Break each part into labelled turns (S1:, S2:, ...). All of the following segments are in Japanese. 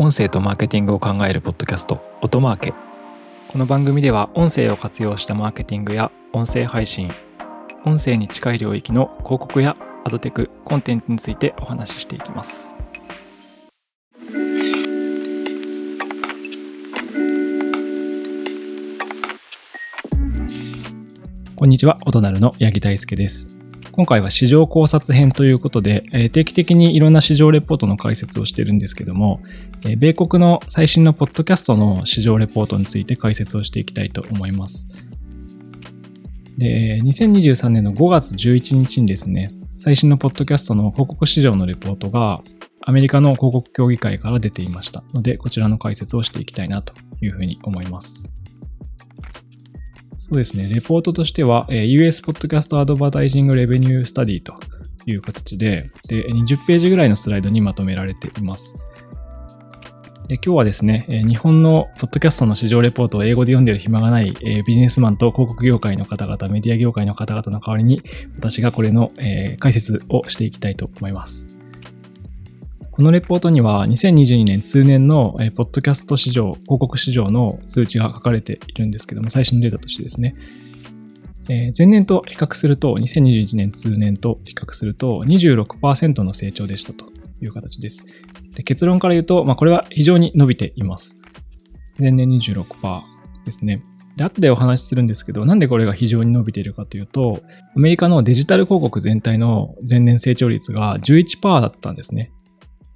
S1: 音声とマーケティングを考えるポッドキャスト音マーケこの番組では音声を活用したマーケティングや音声配信音声に近い領域の広告やアドテクコンテンツについてお話ししていきますこんにちは、音なるの八木大輔です。今回は市場考察編ということで、え定期的にいろんな市場レポートの解説をしてるんですけども、え米国の最新のポッドキャストの市場レポートについて解説をしていきたいと思います。で、2023年の5月11日にですね、最新のポッドキャストの広告市場のレポートがアメリカの広告協議会から出ていましたので、こちらの解説をしていきたいなというふうに思います。そうですね。レポートとしては、え US Podcast Advertising Revenue Study という形でで、20ページぐらいのスライドにまとめられています。で今日はですね、日本のポッドキャストの市場レポートを英語で読んでる暇がない、えビジネスマンと広告業界の方々、メディア業界の方々の代わりに、私がこれの、え解説をしていきたいと思います。このレポートには2022年通年のポッドキャスト市場、広告市場の数値が書かれているんですけども、最新のデータとしてですね、前年と比較すると、2021年通年と比較すると26%の成長でしたという形です。で結論から言うと、まあ、これは非常に伸びています。前年26%ですね。で、後でお話しするんですけど、なんでこれが非常に伸びているかというと、アメリカのデジタル広告全体の前年成長率が11%だったんですね。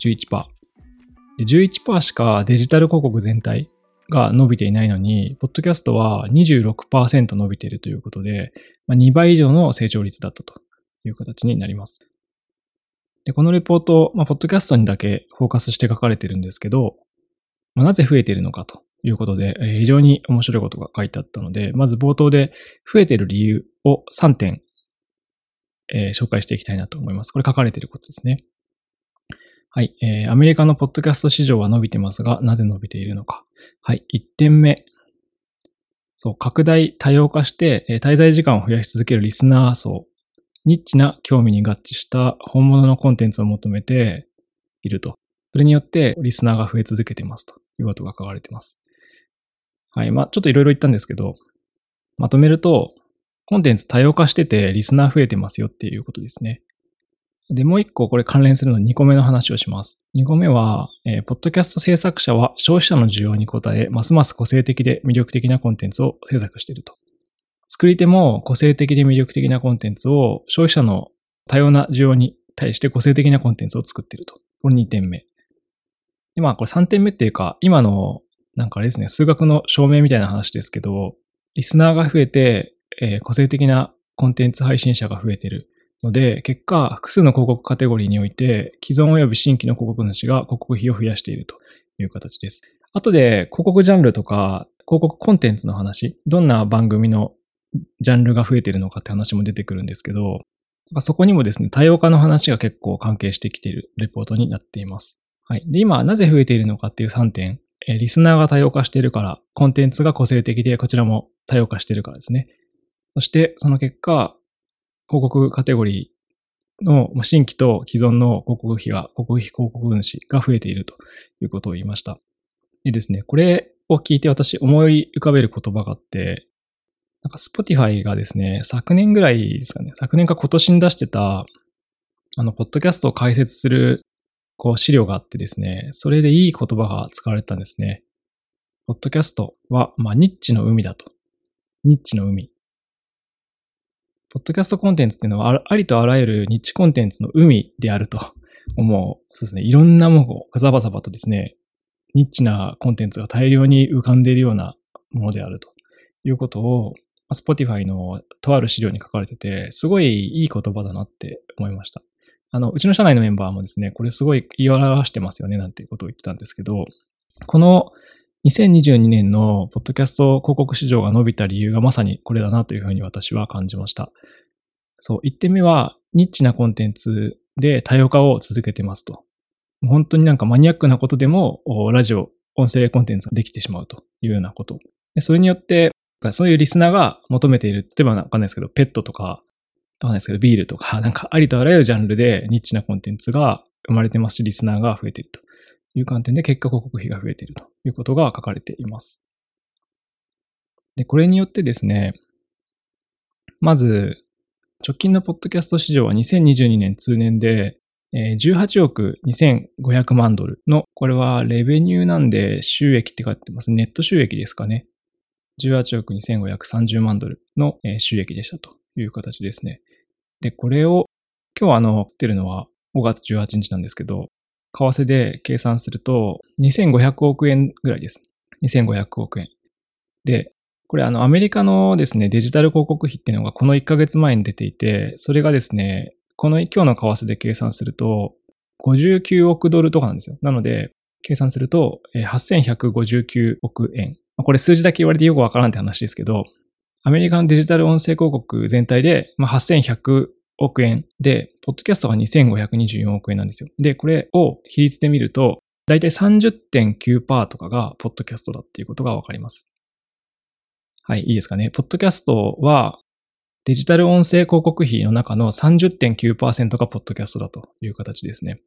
S1: 11%。で、11%しかデジタル広告全体が伸びていないのに、ポッドキャストは26%伸びているということで、まあ、2倍以上の成長率だったという形になります。で、このレポート、まあ、ポッドキャストにだけフォーカスして書かれてるんですけど、まあ、なぜ増えているのかということで、えー、非常に面白いことが書いてあったので、まず冒頭で増えている理由を3点、えー、紹介していきたいなと思います。これ書かれていることですね。はい、えー、アメリカのポッドキャスト市場は伸びてますが、なぜ伸びているのか。はい、1点目。そう、拡大、多様化して、えー、滞在時間を増やし続けるリスナー層。ニッチな興味に合致した本物のコンテンツを求めていると。それによってリスナーが増え続けてますということが書かれています。はい。まあ、ちょっといろいろ言ったんですけど、まとめると、コンテンツ多様化しててリスナー増えてますよっていうことですね。で、もう一個これ関連するの2個目の話をします。2個目は、えー、ポッドキャスト制作者は消費者の需要に応え、ますます個性的で魅力的なコンテンツを制作していると。作り手も個性的で魅力的なコンテンツを消費者の多様な需要に対して個性的なコンテンツを作っていると。これ2点目。で、まあこれ3点目っていうか、今のなんかあれですね、数学の証明みたいな話ですけど、リスナーが増えて、えー、個性的なコンテンツ配信者が増えている。ので、結果、複数の広告カテゴリーにおいて、既存及び新規の広告主が広告費を増やしているという形です。後で、広告ジャンルとか、広告コンテンツの話、どんな番組のジャンルが増えているのかって話も出てくるんですけど、そこにもですね、多様化の話が結構関係してきているレポートになっています。はい。で、今、なぜ増えているのかっていう3点。えリスナーが多様化しているから、コンテンツが個性的で、こちらも多様化しているからですね。そして、その結果、広告カテゴリーの新規と既存の広告費が、広告費広告分子が増えているということを言いました。でですね、これを聞いて私思い浮かべる言葉があって、なんか Spotify がですね、昨年ぐらいですかね、昨年か今年に出してた、あの、ポッドキャストを解説する、こう、資料があってですね、それでいい言葉が使われたんですね。ポッドキャストは、まあ、ニッチの海だと。ニッチの海。ポッドキャストコンテンツっていうのはありとあらゆるニッチコンテンツの海であると思う。そうですね。いろんなものをザバザバとですね、ニッチなコンテンツが大量に浮かんでいるようなものであるということを、Spotify のとある資料に書かれてて、すごいいい言葉だなって思いました。あの、うちの社内のメンバーもですね、これすごい言い表してますよね、なんていうことを言ってたんですけど、この2022年のポッドキャスト広告市場が伸びた理由がまさにこれだなというふうに私は感じました。そう、1点目はニッチなコンテンツで多様化を続けてますと。本当になんかマニアックなことでもラジオ、音声コンテンツができてしまうというようなこと。それによって、そういうリスナーが求めている、例えばわかんないですけど、ペットとか、わかんないですけど、ビールとか、なんかありとあらゆるジャンルでニッチなコンテンツが生まれてますし、リスナーが増えているという観点で結果広告費が増えているとということが書かれています。で、これによってですね、まず、直近のポッドキャスト市場は2022年通年で、18億2500万ドルの、これはレベニューなんで収益って書いてます。ネット収益ですかね。18億2530万ドルの収益でしたという形ですね。で、これを、今日あの、ってるのは5月18日なんですけど、為替で計算すると2500億円ぐらいです。2500億円。で、これあのアメリカのですね、デジタル広告費っていうのがこの1ヶ月前に出ていて、それがですね、この今日の為替で計算すると59億ドルとかなんですよ。なので、計算すると8159億円。これ数字だけ言われてよくわからんって話ですけど、アメリカのデジタル音声広告全体で8100億円で、ポッドキャストが2524億円なんですよ。で、これを比率で見ると、だいたい30.9%とかがポッドキャストだっていうことがわかります。はい、いいですかね。ポッドキャストはデジタル音声広告費の中の30.9%がポッドキャストだという形ですね。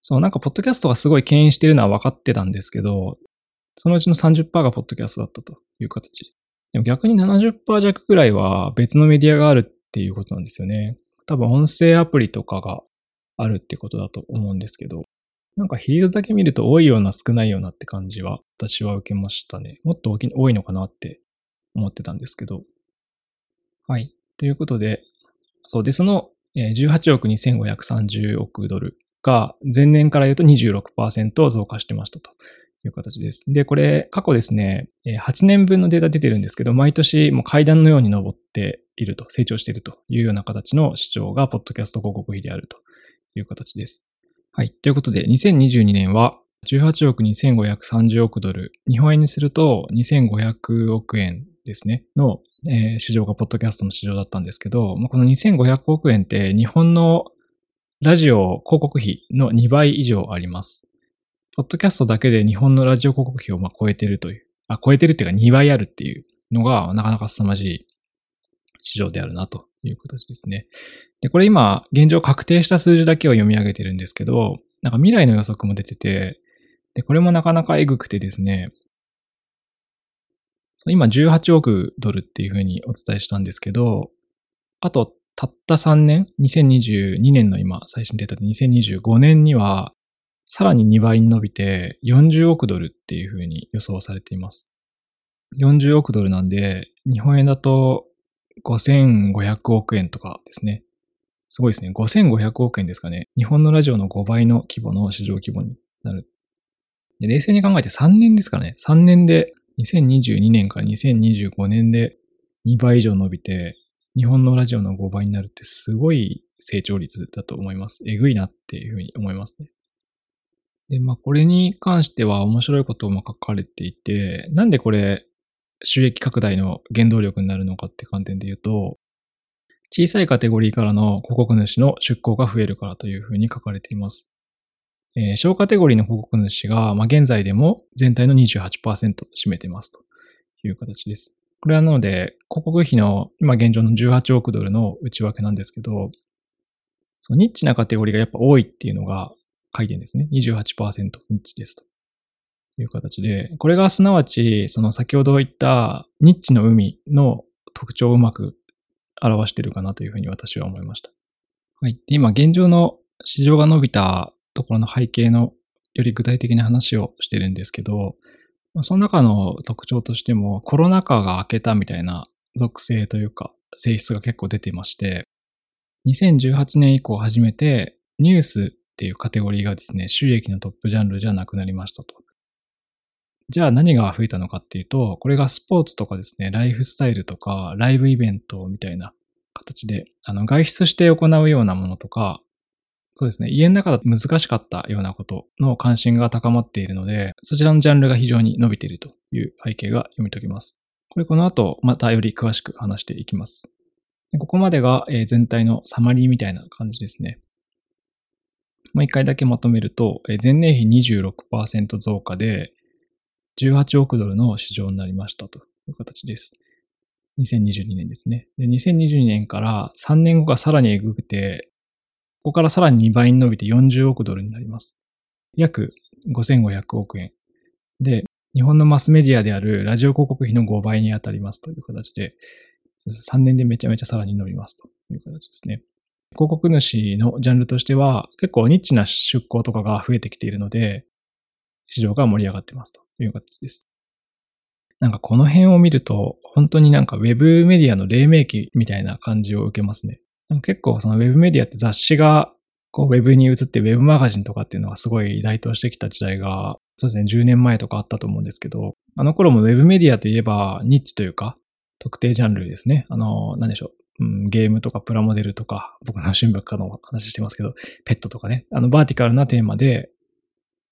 S1: そう、なんかポッドキャストがすごい牽引してるのは分かってたんですけど、そのうちの30%がポッドキャストだったという形。でも逆に70%弱くらいは別のメディアがあるっていうことなんですよね。多分音声アプリとかがあるってことだと思うんですけど、なんか比率だけ見ると多いような少ないようなって感じは私は受けましたね。もっと多いのかなって思ってたんですけど。はい。ということで、そうで、その18億2530億ドルが前年から言うと26%増加してましたという形です。で、これ過去ですね、8年分のデータ出てるんですけど、毎年もう階段のように登っていると、成長しているというような形の市場が、ポッドキャスト広告費であるという形です。はい。ということで、2022年は18億2530億ドル、日本円にすると2500億円ですね、の、えー、市場がポッドキャストの市場だったんですけど、この2500億円って日本のラジオ広告費の2倍以上あります。ポッドキャストだけで日本のラジオ広告費を超えてるという、あ、超えてるっていうか2倍あるっていうのがなかなか凄まじい市場であるなという形ですね。で、これ今、現状確定した数字だけを読み上げてるんですけど、なんか未来の予測も出てて、で、これもなかなかエグくてですね、今18億ドルっていうふうにお伝えしたんですけど、あとたった3年、2022年の今最新データで2025年にはさらに2倍に伸びて40億ドルっていうふうに予想されています。40億ドルなんで、日本円だと5500億円とかですね。すごいですね。5500億円ですかね。日本のラジオの5倍の規模の市場規模になる。で冷静に考えて3年ですからね。3年で、2022年から2025年で2倍以上伸びて、日本のラジオの5倍になるってすごい成長率だと思います。えぐいなっていうふうに思いますね。で、まあこれに関しては面白いことも書かれていて、なんでこれ収益拡大の原動力になるのかって観点で言うと、小さいカテゴリーからの広告主の出向が増えるからというふうに書かれています。えー、小カテゴリーの広告主が、まあ、現在でも全体の28%を占めていますという形です。これはなので、広告費の今現状の18億ドルの内訳なんですけど、そのニッチなカテゴリーがやっぱ多いっていうのが書いてるんですね。28%ニッチですと。という形で、これがすなわち、その先ほど言ったニッチの海の特徴をうまく表しているかなというふうに私は思いました。はい。で今現状の市場が伸びたところの背景のより具体的な話をしてるんですけど、その中の特徴としてもコロナ禍が明けたみたいな属性というか性質が結構出てまして、2018年以降初めてニュースっていうカテゴリーがですね、収益のトップジャンルじゃなくなりましたと。じゃあ何が増えたのかっていうと、これがスポーツとかですね、ライフスタイルとか、ライブイベントみたいな形で、あの、外出して行うようなものとか、そうですね、家の中だと難しかったようなことの関心が高まっているので、そちらのジャンルが非常に伸びているという背景が読み解けます。これこの後、またより詳しく話していきます。ここまでが全体のサマリーみたいな感じですね。もう一回だけまとめると、前年比26%増加で、18億ドルの市場になりましたという形です。2022年ですね。で、2022年から3年後がさらにエグくて、ここからさらに2倍に伸びて40億ドルになります。約5500億円。で、日本のマスメディアであるラジオ広告費の5倍に当たりますという形で、3年でめちゃめちゃさらに伸びますという形ですね。広告主のジャンルとしては結構ニッチな出向とかが増えてきているので、市場が盛り上がってますとという形です。なんかこの辺を見ると、本当になんかウェブメディアの黎明期みたいな感じを受けますね。結構そのウェブメディアって雑誌がこうウェブに移ってウェブマガジンとかっていうのがすごい台頭してきた時代が、そうですね、10年前とかあったと思うんですけど、あの頃もウェブメディアといえばニッチというか、特定ジャンルですね。あの、何でしょう。うん、ゲームとかプラモデルとか、僕の新聞家の話してますけど、ペットとかね、あのバーティカルなテーマで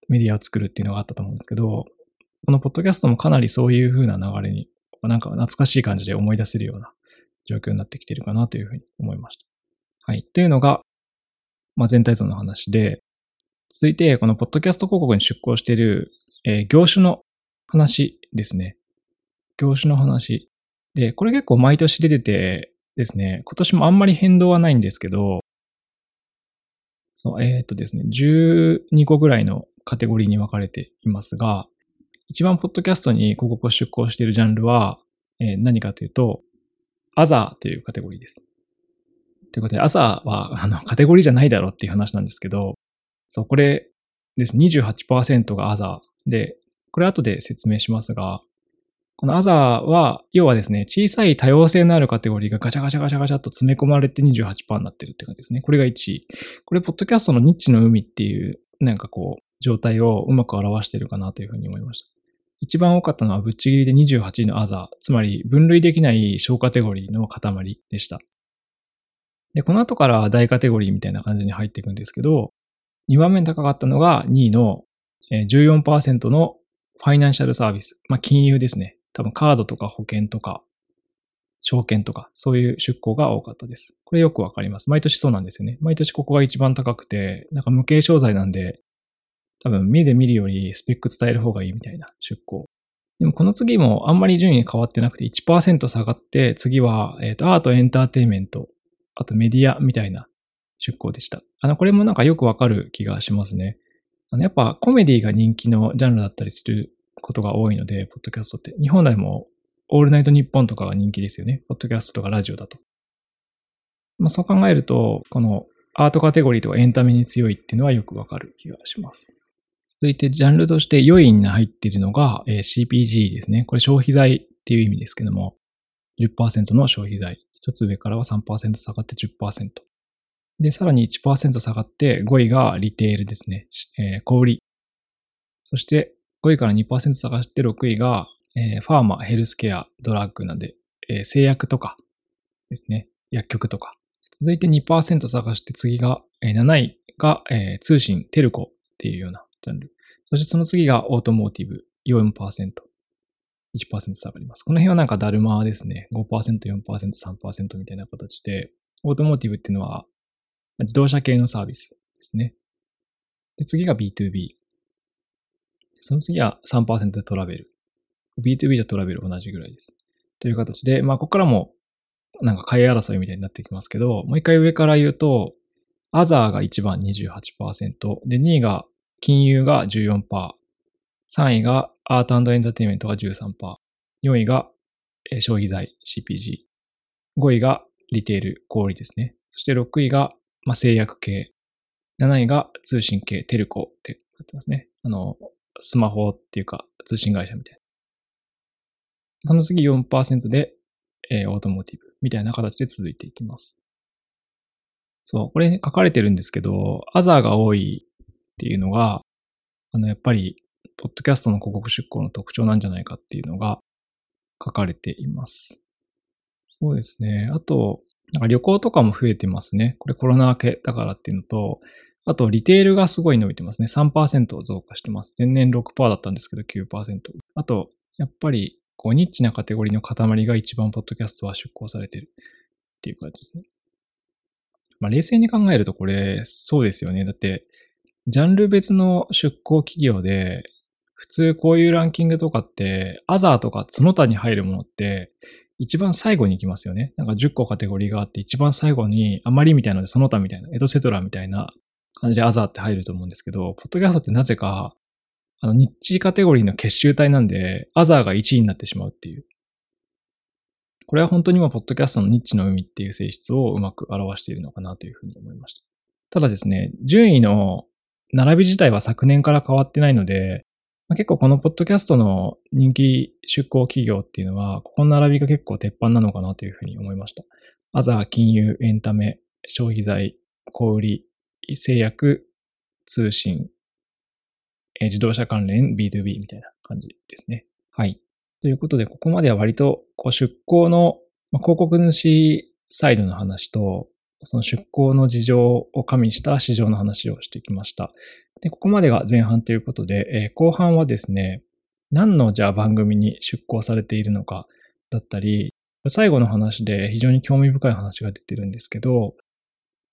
S1: メディアを作るっていうのがあったと思うんですけど、このポッドキャストもかなりそういう風な流れに、なんか懐かしい感じで思い出せるような状況になってきてるかなというふうに思いました。はい。というのが、まあ、全体像の話で、続いて、このポッドキャスト広告に出向している、えー、業種の話ですね。業種の話。で、これ結構毎年出ててですね、今年もあんまり変動はないんですけど、そう、えっ、とですね、12個ぐらいのカテゴリーに分かれていますが、一番ポッドキャストに広告を出稿しているジャンルは、えー、何かというと、アザーというカテゴリーです。ということで、朝はあのカテゴリーじゃないだろうっていう話なんですけど、そう、これです。28%がアザーで、これ後で説明しますが、このアザーは、要はですね、小さい多様性のあるカテゴリーがガチャガチャガチャガチャと詰め込まれて28%になってるって感じですね。これが1位。これ、ポッドキャストのニッチの海っていう、なんかこう、状態をうまく表しているかなというふうに思いました。一番多かったのはぶっちぎりで28位のアザー、つまり分類できない小カテゴリーの塊でした。で、この後から大カテゴリーみたいな感じに入っていくんですけど、2番目に高かったのが2位の14%のファイナンシャルサービス。まあ、金融ですね。多分カードとか保険とか、証券とか、そういう出向が多かったです。これよくわかります。毎年そうなんですよね。毎年ここが一番高くて、なんか無形商材なんで、多分目で見るよりスペック伝える方がいいみたいな出向。でもこの次もあんまり順位変わってなくて1%下がって、次は、えーとアートエンターテイメントあとメディアみたいな出向でした。あの、これもなんかよくわかる気がしますね。あの、やっぱコメディが人気のジャンルだったりすることが多いので、ポッドキャストって。日本でもオールナイトニッポンとかが人気ですよね。ポッドキャストとかラジオだと。まあ、そう考えると、このアートカテゴリーとかエンタメに強いっていうのはよくわかる気がします。続いて、ジャンルとして良いに入っているのが、え、CPG ですね。これ消費財っていう意味ですけども、10%の消費財。一つ上からは3%下がって10%。で、さらに1%下がって5位がリテールですね。えー、小売。そして5位から2%下がって6位が、えー、ファーマ、ヘルスケア、ドラッグなんで、えー、製薬とかですね。薬局とか。続いて2%下がして次が、えー、7位が、えー、通信、テルコっていうようなジャンル。そしてその次がオートモーティブ、4%。1%下がります。この辺はなんかだるまですね。5%、4%、3%みたいな形で、オートモーティブっていうのは自動車系のサービスですね。で、次が B2B。その次は3%でトラベル。B2B とトラベル同じぐらいです。という形で、まあ、ここからもなんか買い争いみたいになってきますけど、もう一回上から言うと、アザーが1番28%、で、2位が金融が14%、3位がアートエンターテイメントが13%。4位が消費財 CPG。5位がリテール小売ですね。そして6位が、まあ、製薬系。7位が通信系テルコってなってますね。あの、スマホっていうか通信会社みたいな。その次4%で、えー、オートモーティブみたいな形で続いていきます。そう、これ書かれてるんですけど、アザーが多いっていうのが、あの、やっぱりポッドキャストの広告出稿の特徴なんじゃないかっていうのが書かれています。そうですね。あと、なんか旅行とかも増えてますね。これコロナ明けだからっていうのと、あと、リテールがすごい伸びてますね。3%増加してます。前年6%だったんですけど9%。あと、やっぱり、こう、ニッチなカテゴリーの塊が一番ポッドキャストは出稿されてるっていう感じですね。まあ、冷静に考えるとこれ、そうですよね。だって、ジャンル別の出向企業で、普通こういうランキングとかって、アザーとかその他に入るものって、一番最後に行きますよね。なんか10個カテゴリーがあって、一番最後に、あまりみたいなので、その他みたいな、エドセトラみたいな感じでアザーって入ると思うんですけど、ポッドキャストってなぜか、あの、ニッチカテゴリーの結集体なんで、アザーが1位になってしまうっていう。これは本当に今、ポッドキャストのニッチの海っていう性質をうまく表しているのかなというふうに思いました。ただですね、順位の並び自体は昨年から変わってないので、まあ、結構このポッドキャストの人気出向企業っていうのは、ここの並びが結構鉄板なのかなというふうに思いました。アザー、金融、エンタメ、消費財、小売、製薬、通信、え自動車関連 B2B みたいな感じですね。はい。ということで、ここまでは割とこう出向の、まあ、広告主サイドの話と、その出向の事情を加味した市場の話をしてきました。で、ここまでが前半ということで、えー、後半はですね、何のじゃあ番組に出向されているのかだったり、最後の話で非常に興味深い話が出てるんですけど、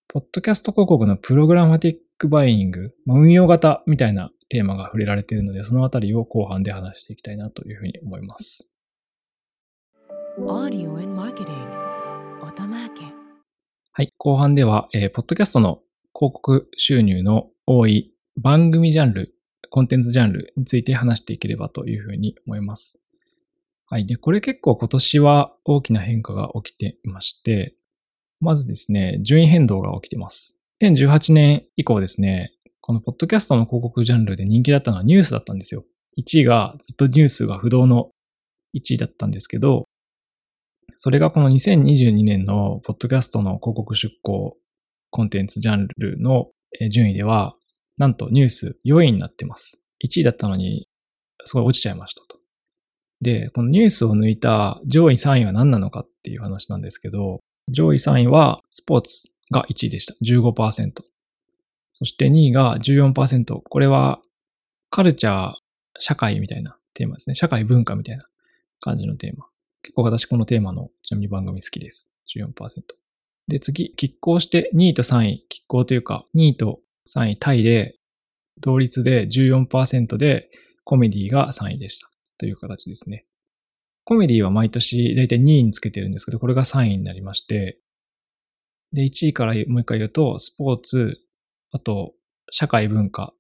S1: ポッドキャスト広告のプログラマティックバイイング、まあ、運用型みたいなテーマが触れられているので、そのあたりを後半で話していきたいなというふうに思います。はい、後半では、えー、ポッドキャストの広告収入の多い番組ジャンル、コンテンツジャンルについて話していければというふうに思います。はい。で、これ結構今年は大きな変化が起きていまして、まずですね、順位変動が起きています。2018年以降ですね、このポッドキャストの広告ジャンルで人気だったのはニュースだったんですよ。1位がずっとニュースが不動の1位だったんですけど、それがこの2022年のポッドキャストの広告出稿コンテンツジャンルの順位では、なんとニュース4位になってます。1位だったのに、すごい落ちちゃいましたと。で、このニュースを抜いた上位3位は何なのかっていう話なんですけど、上位3位はスポーツが1位でした。15%。そして2位が14%。これはカルチャー、社会みたいなテーマですね。社会文化みたいな感じのテーマ。結構私このテーマのちなみに番組好きです。14%。で、次、拮抗して2位と3位、拮抗というか2位と3位タイで、同率で14%でコメディが3位でした。という形ですね。コメディは毎年だいたい2位につけてるんですけど、これが3位になりまして、で、1位からもう一回言うと、スポーツ、あと、社会文化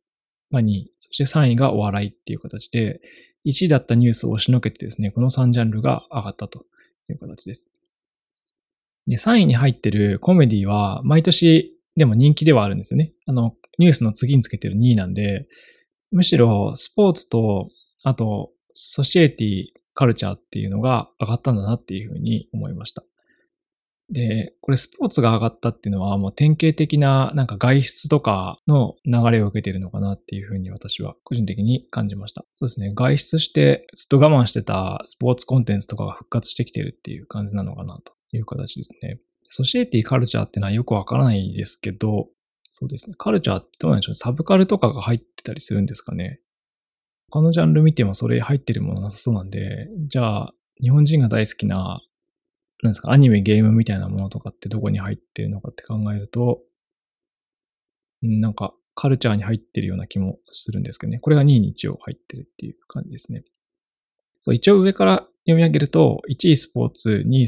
S1: が2位、そして3位がお笑いっていう形で、1位だったニュースを押しのけてですね、この3ジャンルが上がったという形です。で、3位に入ってるコメディは、毎年でも人気ではあるんですよね。あの、ニュースの次につけてる2位なんで、むしろスポーツと、あと、ソシエティ、カルチャーっていうのが上がったんだなっていうふうに思いました。で、これスポーツが上がったっていうのはもう典型的ななんか外出とかの流れを受けているのかなっていうふうに私は個人的に感じました。そうですね。外出してずっと我慢してたスポーツコンテンツとかが復活してきてるっていう感じなのかなという形ですね。ソシエティカルチャーってのはよくわからないですけど、そうですね。カルチャーってどうなんでしょう？サブカルとかが入ってたりするんですかね。他のジャンル見てもそれ入ってるものなさそうなんで、じゃあ、日本人が大好きな、なんですか、アニメ、ゲームみたいなものとかってどこに入ってるのかって考えると、なんか、カルチャーに入ってるような気もするんですけどね。これが2位に一応入ってるっていう感じですね。そう、一応上から読み上げると、1位スポーツ、2位、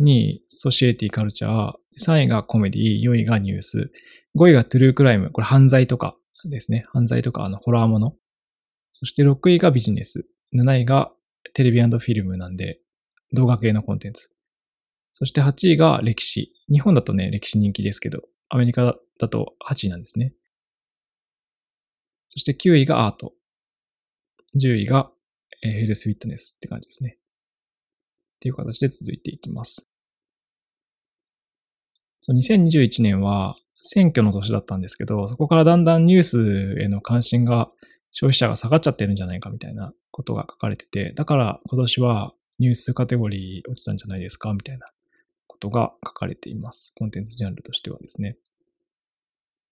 S1: 2位ソシエティカルチャー、3位がコメディ、4位がニュース、5位がトゥルークライム、これ犯罪とかですね。犯罪とかあのホラーもの。そして6位がビジネス。7位がテレビフィルムなんで、動画系のコンテンツ。そして8位が歴史。日本だとね、歴史人気ですけど、アメリカだと8位なんですね。そして9位がアート。10位がヘルスフィットネスって感じですね。っていう形で続いていきます。2021年は選挙の年だったんですけど、そこからだんだんニュースへの関心が消費者が下がっちゃってるんじゃないかみたいなことが書かれてて、だから今年はニュースカテゴリー落ちたんじゃないですか？みたいなことが書かれています。コンテンツジャンルとしてはですね。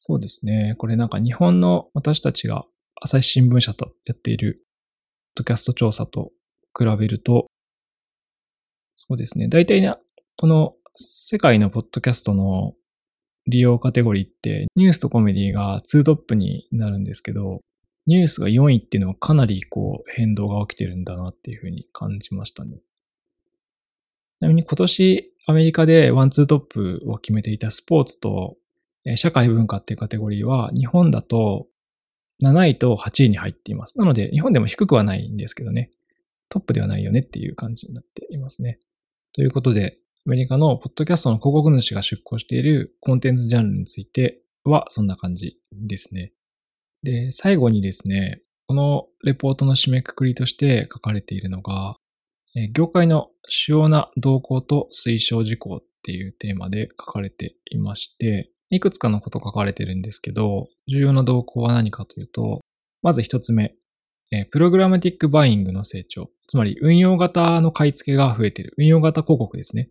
S1: そうですね。これなんか日本の私たちが朝日新聞社とやっているポッドキャスト調査と比べると、そうですね。大体ね、この世界のポッドキャストの利用カテゴリーってニュースとコメディが2トップになるんですけど、ニュースが4位っていうのはかなりこう変動が起きてるんだなっていうふうに感じましたね。ちなみに今年アメリカでワンツートップを決めていたスポーツと社会文化っていうカテゴリーは日本だと7位と8位に入っています。なので日本でも低くはないんですけどね、トップではないよねっていう感じになっていますね。ということで、アメリカのポッドキャストの広告主が出稿しているコンテンツジャンルについてはそんな感じですね。で、最後にですね、このレポートの締めくくりとして書かれているのが、業界の主要な動向と推奨事項っていうテーマで書かれていまして、いくつかのこと書かれてるんですけど、重要な動向は何かというと、まず一つ目、プログラマティックバイングの成長。つまり運用型の買い付けが増えている。運用型広告ですね。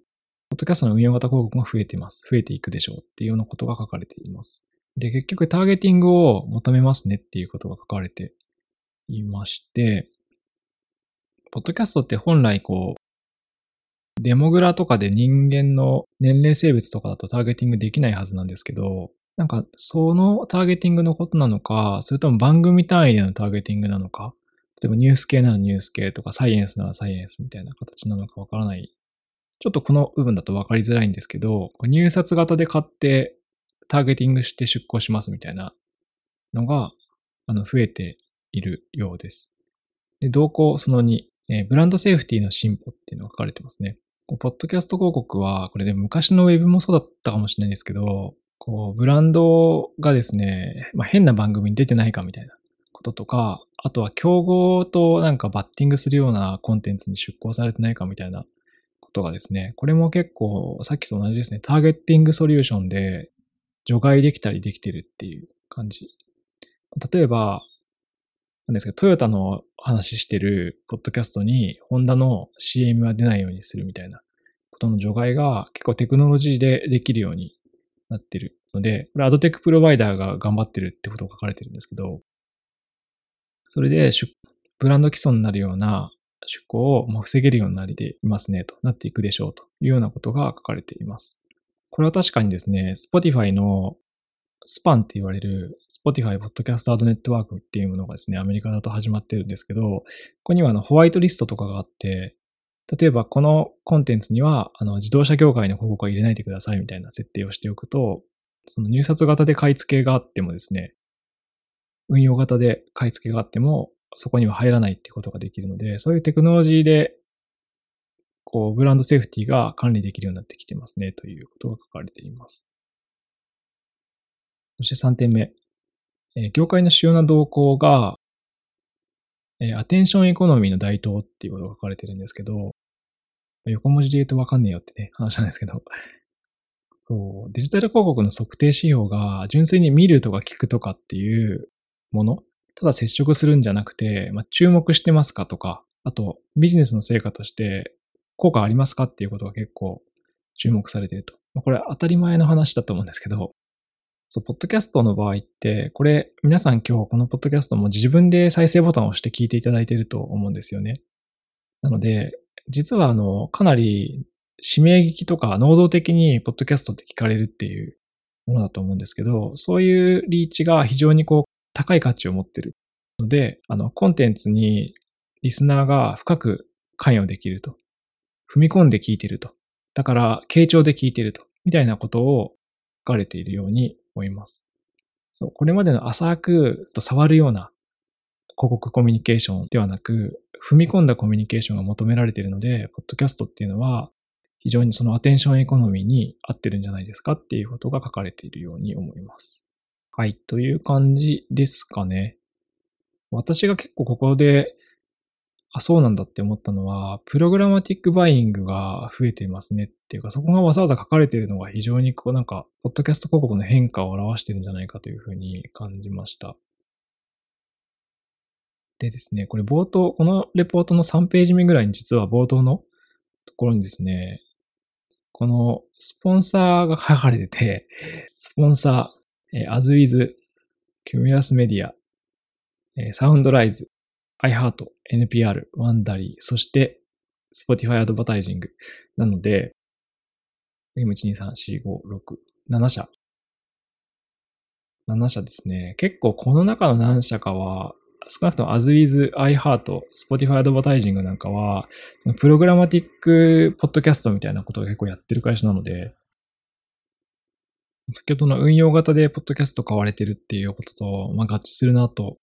S1: ポッドキャストの運用型広告が増えています。増えていくでしょうっていうようなことが書かれています。で、結局ターゲティングを求めますねっていうことが書かれていまして、ポッドキャストって本来こう、デモグラとかで人間の年齢性別とかだとターゲティングできないはずなんですけど、なんかそのターゲティングのことなのか、それとも番組単位でのターゲティングなのか、例えばニュース系ならニュース系とかサイエンスならサイエンスみたいな形なのかわからない。ちょっとこの部分だとわかりづらいんですけど、入札型で買ってターゲティングして出稿しますみたいなのが、あの、増えているようです。で、動向その2、えー、ブランドセーフティの進歩っていうのが書かれてますね。ポッドキャスト広告は、これで昔のウェブもそうだったかもしれないですけど、こう、ブランドがですね、まあ、変な番組に出てないかみたいなこととか、あとは競合となんかバッティングするようなコンテンツに出稿されてないかみたいなことがですね、これも結構さっきと同じですね、ターゲッティングソリューションで除外できたりできてるっていう感じ。例えば、なんですけど、トヨタの話してるポッドキャストに、ホンダの CM は出ないようにするみたいなことの除外が結構テクノロジーでできるようになってるので、これアドテックプロバイダーが頑張ってるってことが書かれてるんですけど、それでブランド毀損になるような出稿を防げるようになりでいますねとなっていくでしょうというようなことが書かれています。これは確かにですね、Spotify の SPAN って言われる Spotify Podcast Ad Network っていうものがですね、アメリカだと始まってるんですけど、ここにはあのホワイトリストとかがあって、例えばこのコンテンツにはあの自動車業界の広告は入れないでくださいみたいな設定をしておくと、その入札型で買い付けがあってもですね、運用型で買い付けがあっても、そこには入らないってことができるので、そういうテクノロジーで、こう、ブランドセーフティが管理できるようになってきてますね、ということが書かれています。そして3点目。え業界の主要な動向が、えアテンションエコノミーの台頭っていうことが書かれてるんですけど、横文字で言うとわかんねえよってね、話なんですけど、デジタル広告の測定指標が純粋に見るとか聞くとかっていうもの、ただ接触するんじゃなくて、まあ、注目してますかとか、あとビジネスの成果として効果ありますかっていうことが結構注目されていると。まあ、これ当たり前の話だと思うんですけど、そう、ポッドキャストの場合って、これ皆さん今日このポッドキャストも自分で再生ボタンを押して聞いていただいていると思うんですよね。なので、実はあの、かなり指名聞きとか能動的にポッドキャストって聞かれるっていうものだと思うんですけど、そういうリーチが非常にこう高い価値を持ってるので、あの、コンテンツにリスナーが深く関与できると。踏み込んで聞いてると。だから、傾聴で聞いてると。みたいなことを書かれているように思います。そう、これまでの浅くと触るような広告コミュニケーションではなく、踏み込んだコミュニケーションが求められているので、ポッドキャストっていうのは、非常にそのアテンションエコノミーに合ってるんじゃないですかっていうことが書かれているように思います。はい、という感じですかね。私が結構ここで、あ、そうなんだって思ったのは、プログラマティックバイイングが増えていますねっていうか、そこがわざわざ書かれているのが非常にこうなんか、ポッドキャスト広告の変化を表してるんじゃないかというふうに感じました。でですね、これ冒頭、このレポートの3ページ目ぐらいに実は冒頭のところにですね、このスポンサーが書かれてて、スポンサー、えー、AsWiz、Cumulus Media、えー、Soundrise、iHeart、NPR、Wondery、そして Spotify Advertising なので、M1234567 社。7社ですね。結構この中の何社かは少なくとも AsWiz、iHeart、Spotify Advertising なんかは、そのプログラマティックポッドキャストみたいなことを結構やってる会社なので、先ほどの運用型でポッドキャスト買われてるっていうことと、まあ、合致するなと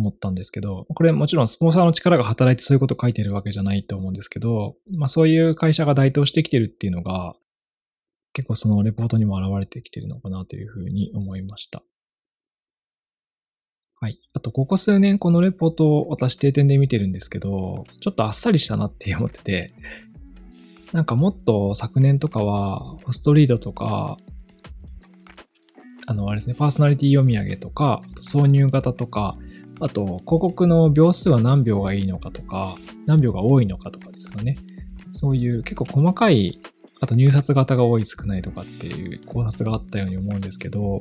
S1: 思ったんですけど、これもちろんスポンサーの力が働いてそういうこと書いてるわけじゃないと思うんですけど、まあそういう会社が台頭してきてるっていうのが、結構そのレポートにも現れてきてるのかなというふうに思いました。はい。あと、ここ数年このレポートを私定点で見てるんですけど、ちょっとあっさりしたなって思ってて、なんかもっと昨年とかは、ホストリードとか、あの、あれですね、パーソナリティ読み上げとか、挿入型とか、あと、広告の秒数は何秒がいいのかとか、何秒が多いのかとかですかね。そういう結構細かい、あと入札型が多い少ないとかっていう考察があったように思うんですけど、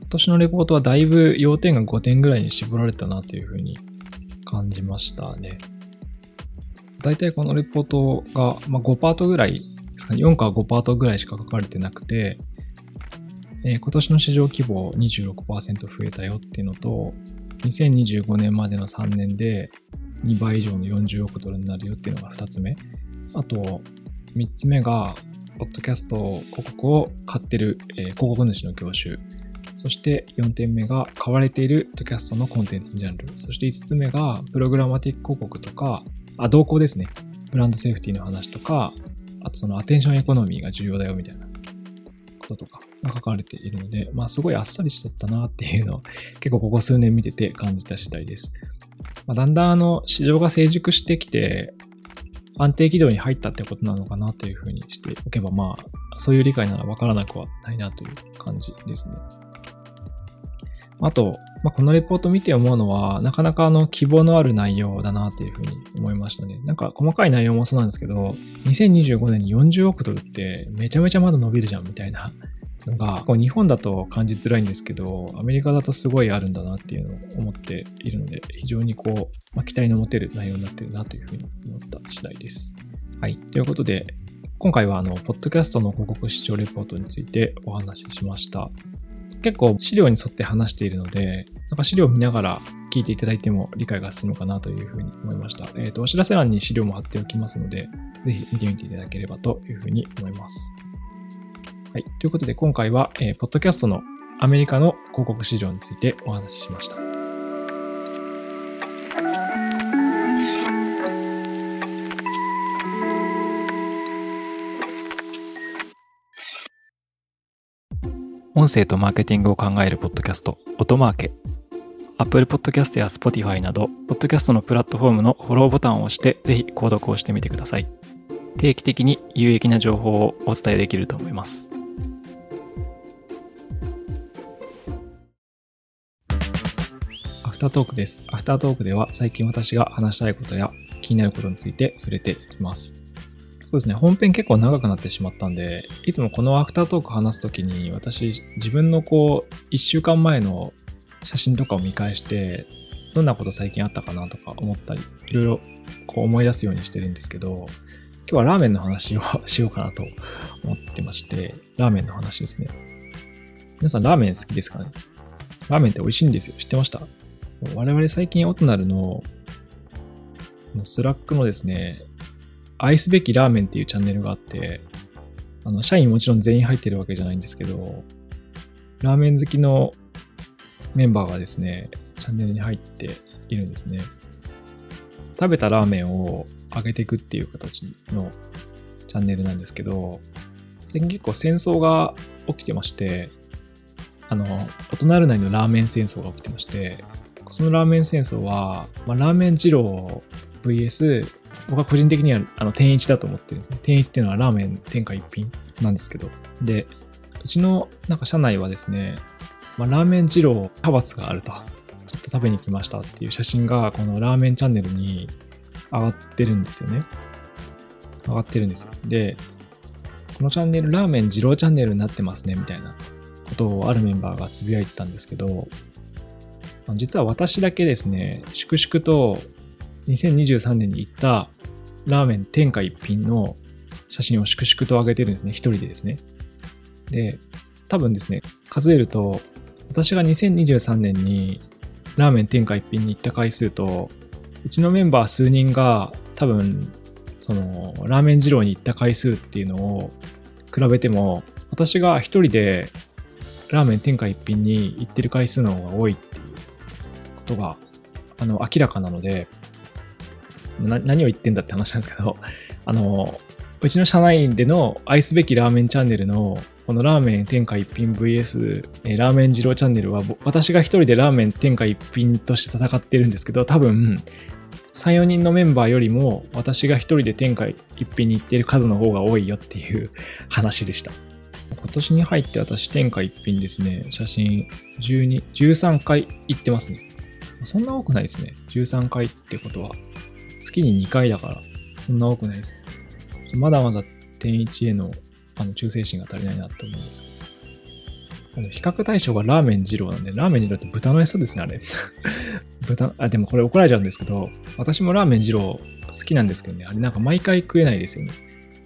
S1: 今年のレポートはだいぶ要点が5点ぐらいに絞られたなというふうに感じましたね。大体このレポートが、まあ、5パートぐらいですかね、4か5パートぐらいしか書かれてなくて、えー、今年の市場規模26%増えたよっていうのと、2025年までの3年で2倍以上の40億ドルになるよっていうのが2つ目。あと、3つ目が、ポッドキャスト広告を買ってる、えー、広告主の業種。そして4点目が買われているポッドキャストのコンテンツジャンル。そして5つ目がプログラマティック広告とか、あ、動向ですね。ブランドセーフティーの話とか、あとそのアテンションエコノミーが重要だよみたいなこととかが書かれているので、まあすごいあっさりしちゃったなっていうのを 結構ここ数年見てて感じた次第です。まあ、だんだんあの市場が成熟してきて安定軌道に入ったってことなのかなというふうにしておけばまあそういう理解ならわからなくはないなという感じですね。あと、まあ、このレポート見て思うのは、なかなかあの希望のある内容だなというふうに思いましたね。なんか細かい内容もそうなんですけど、2025年に40億ドルってめちゃめちゃまだ伸びるじゃんみたいなのが、こう日本だと感じづらいんですけど、アメリカだとすごいあるんだなっていうのを思っているので、非常にこう、まあ、期待の持てる内容になってるなというふうに思った次第です。はい。ということで、今回はあの、ポッドキャストの広告視聴レポートについてお話ししました。結構資料に沿って話しているので、なんか資料を見ながら聞いていただいても理解が進むかなというふうに思いました。えっ、ー、と、お知らせ欄に資料も貼っておきますので、ぜひ見てみていただければというふうに思います。はい。ということで今回は、えー、ポッドキャストのアメリカの広告市場についてお話ししました。音声とマーケティングを考えるポッドキャスト、音マーケ。Apple Podcast や Spotify など、ポッドキャストのプラットフォームのフォローボタンを押して、ぜひ購読をしてみてください。定期的に有益な情報をお伝えできると思います。フタートークです。アフタートークでは最近私が話したいことや気になることについて触れていきます。そうですね、本編結構長くなってしまったんで、いつもこのアフタートーク話すときに、私、自分のこう、1週間前の写真とかを見返して、どんなこと最近あったかなとか思ったり、いろいろこう思い出すようにしてるんですけど、今日はラーメンの話をしようかなと思ってまして、ラーメンの話ですね。皆さんラーメン好きですかね？ラーメンって美味しいんですよ。知ってました？我々最近オトナルのスラックのですね、愛すべきラーメンっていうチャンネルがあって、あの、社員もちろん全員入ってるわけじゃないんですけど、ラーメン好きのメンバーがですね、チャンネルに入っているんですね。食べたラーメンを上げていくっていう形のチャンネルなんですけど、最近結構戦争が起きてまして、あの、オトナルのラーメン戦争が起きてまして、そのラーメン戦争は、まあ、ラーメン二郎 VS 僕は個人的にはあの天一だと思ってるんですね。天一っていうのはラーメン天下一品なんですけど。で、うちのなんか社内はですね、まあ、ラーメン二郎派閥があると。ちょっと食べに来ましたっていう写真がこのラーメンチャンネルに上がってるんですよね。上がってるんですよ。で、このチャンネルラーメン二郎チャンネルになってますねみたいなことをあるメンバーがつぶやいてたんですけど、実は私だけですね、粛々と2023年に行ったラーメン天下一品の写真を粛々と上げてるんですね。一人でですね。で、多分ですね、数えると、私が2023年にラーメン天下一品に行った回数と、うちのメンバー数人が多分、その、ラーメン二郎に行った回数っていうのを比べても、私が一人でラーメン天下一品に行ってる回数の方が多いってことが、あの、明らかなので、何を言ってんだって話なんですけど、あの、うちの社内での愛すべきラーメンチャンネルのこのラーメン天下一品 VS ラーメン二郎チャンネルは私が一人でラーメン天下一品として戦ってるんですけど多分3、4人のメンバーよりも私が一人で天下一品に行ってる数の方が多いよっていう 話でした。今年に入って私天下一品ですね、写真12、13回行ってますね。そんな多くないですね。13回ってことは。月に2回だから、そんな多くないです。まだまだ天一へのあの忠誠心が足りないなって思うんですけどあの比較対象がラーメン二郎なんで、ラーメン二郎って豚の餌ですね、あれ。豚、あ、でもこれ怒られちゃうんですけど、私もラーメン二郎好きなんですけどね、あれなんか毎回食えないですよね。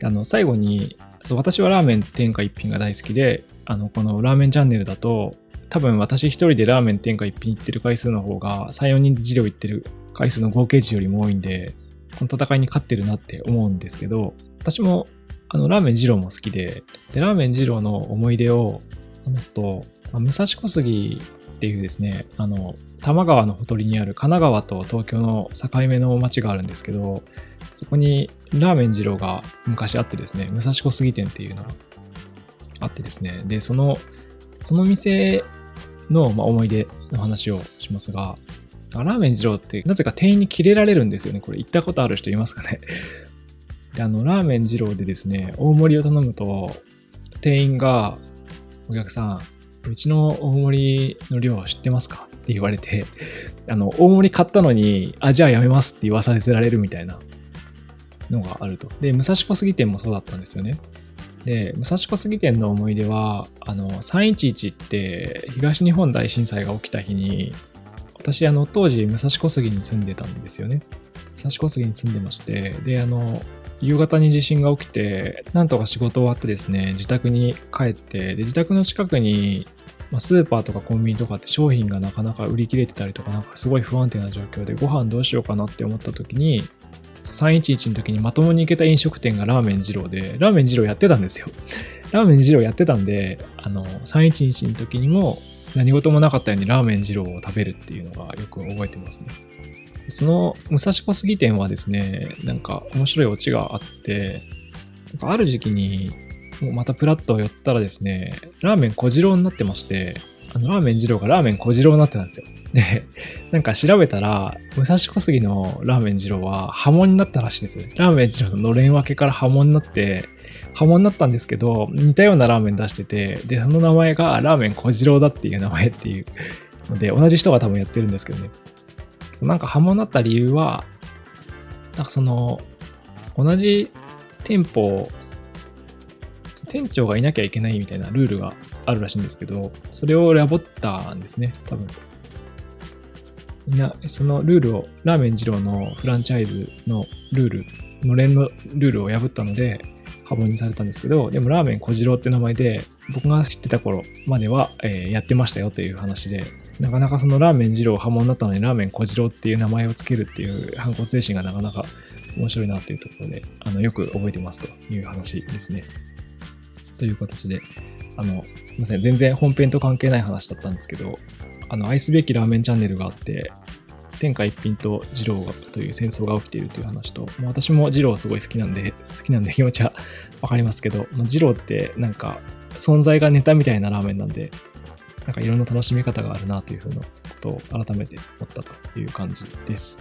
S1: あの、最後に、そう、私はラーメン天下一品が大好きで、あの、このラーメンチャンネルだと、多分私一人でラーメン天下一品行ってる回数の方が、3、4人で二郎行ってる回数の合計値よりも多いんで、この戦いに勝ってるなって思うんですけど、私もあのラーメン二郎も好きでで、ラーメン二郎の思い出を話すと、武蔵小杉っていうですね、あの、多摩川のほとりにある神奈川と東京の境目の町があるんですけど、そこにラーメン二郎が昔あってですね、武蔵小杉店っていうのがあってですね、で、その、その店の、ま思い出の話をしますが、ラーメン二郎ってなぜか店員にキレられるんですよね。これ行ったことある人いますかね で、あの、ラーメン二郎でですね、大盛りを頼むと、店員が、お客さん、うちの大盛りの量知ってますか？って言われて、あの、大盛り買ったのに、あ、じゃあやめますって言わさせられるみたいなのがあると。で、武蔵小杉店もそうだったんですよね。で、武蔵小杉店の思い出は、あの、311って東日本大震災が起きた日に、私、あの、当時、武蔵小杉に住んでたんですよね。武蔵小杉に住んでまして、で、あの、夕方に地震が起きて、なんとか仕事終わってですね、自宅に帰って、で、自宅の近くに、まあ、スーパーとかコンビニとかって商品がなかなか売り切れてたりとか、なんかすごい不安定な状況で、ご飯どうしようかなって思った時に、311の時にまともに行けた飲食店がラーメン二郎で、ラーメン二郎やってたんですよ。ラーメン二郎やってたんで、あの、311の時にも何事もなかったようにラーメン二郎を食べるっていうのがよく覚えてますね。その武蔵小杉店はですね、なんか面白いオチがあって、なんかある時期に、またプラッと寄ったらですね、ラーメン小次郎になってまして、ラーメン二郎がラーメン小次郎になってたんですよ。で、なんか調べたら、武蔵小杉のラーメン二郎は波紋になったらしいんですよ。ラーメン二郎ののれん分けから波紋になって、波紋になったんですけど、似たようなラーメン出してて、で、その名前がラーメン小次郎だっていう名前っていうので、同じ人が多分やってるんですけどね。そなんか波紋になった理由は、なんかその、同じ店舗、店長がいなきゃいけないみたいなルールがあるらしいんですけど、それをラボったんですね、多分。みんな、そのルールを、ラーメン二郎のフランチャイズのルール、のれんのルールを破ったので、波紋にされたんですけど、でもラーメン小次郎って名前で、僕が知ってた頃までは、えー、やってましたよという話で、なかなかそのラーメン二郎波紋だったのにラーメン小次郎っていう名前をつけるっていう反骨精神がなかなか面白いなっていうところで、あの、よく覚えてますという話ですね。という形で、あの、すいません、全然本編と関係ない話だったんですけど、あの、愛すべきラーメンチャンネルがあって、天下一品と二郎という戦争が起きているという話と、私も二郎すごい好きなんで、好きなんで気持ちはわかりますけど、二郎ってなんか存在がネタみたいなラーメンなんで、なんかいろんな楽しみ方があるなというふうなことを改めて思ったという感じです。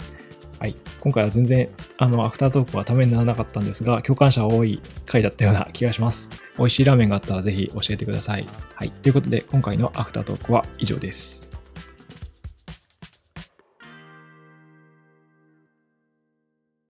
S1: はい。今回は全然、あの、アフタートークはためにならなかったんですが、共感者多い回だったような気がします。美味しいラーメンがあったらぜひ教えてください。はい。ということで、今回のアフタートークは以上です。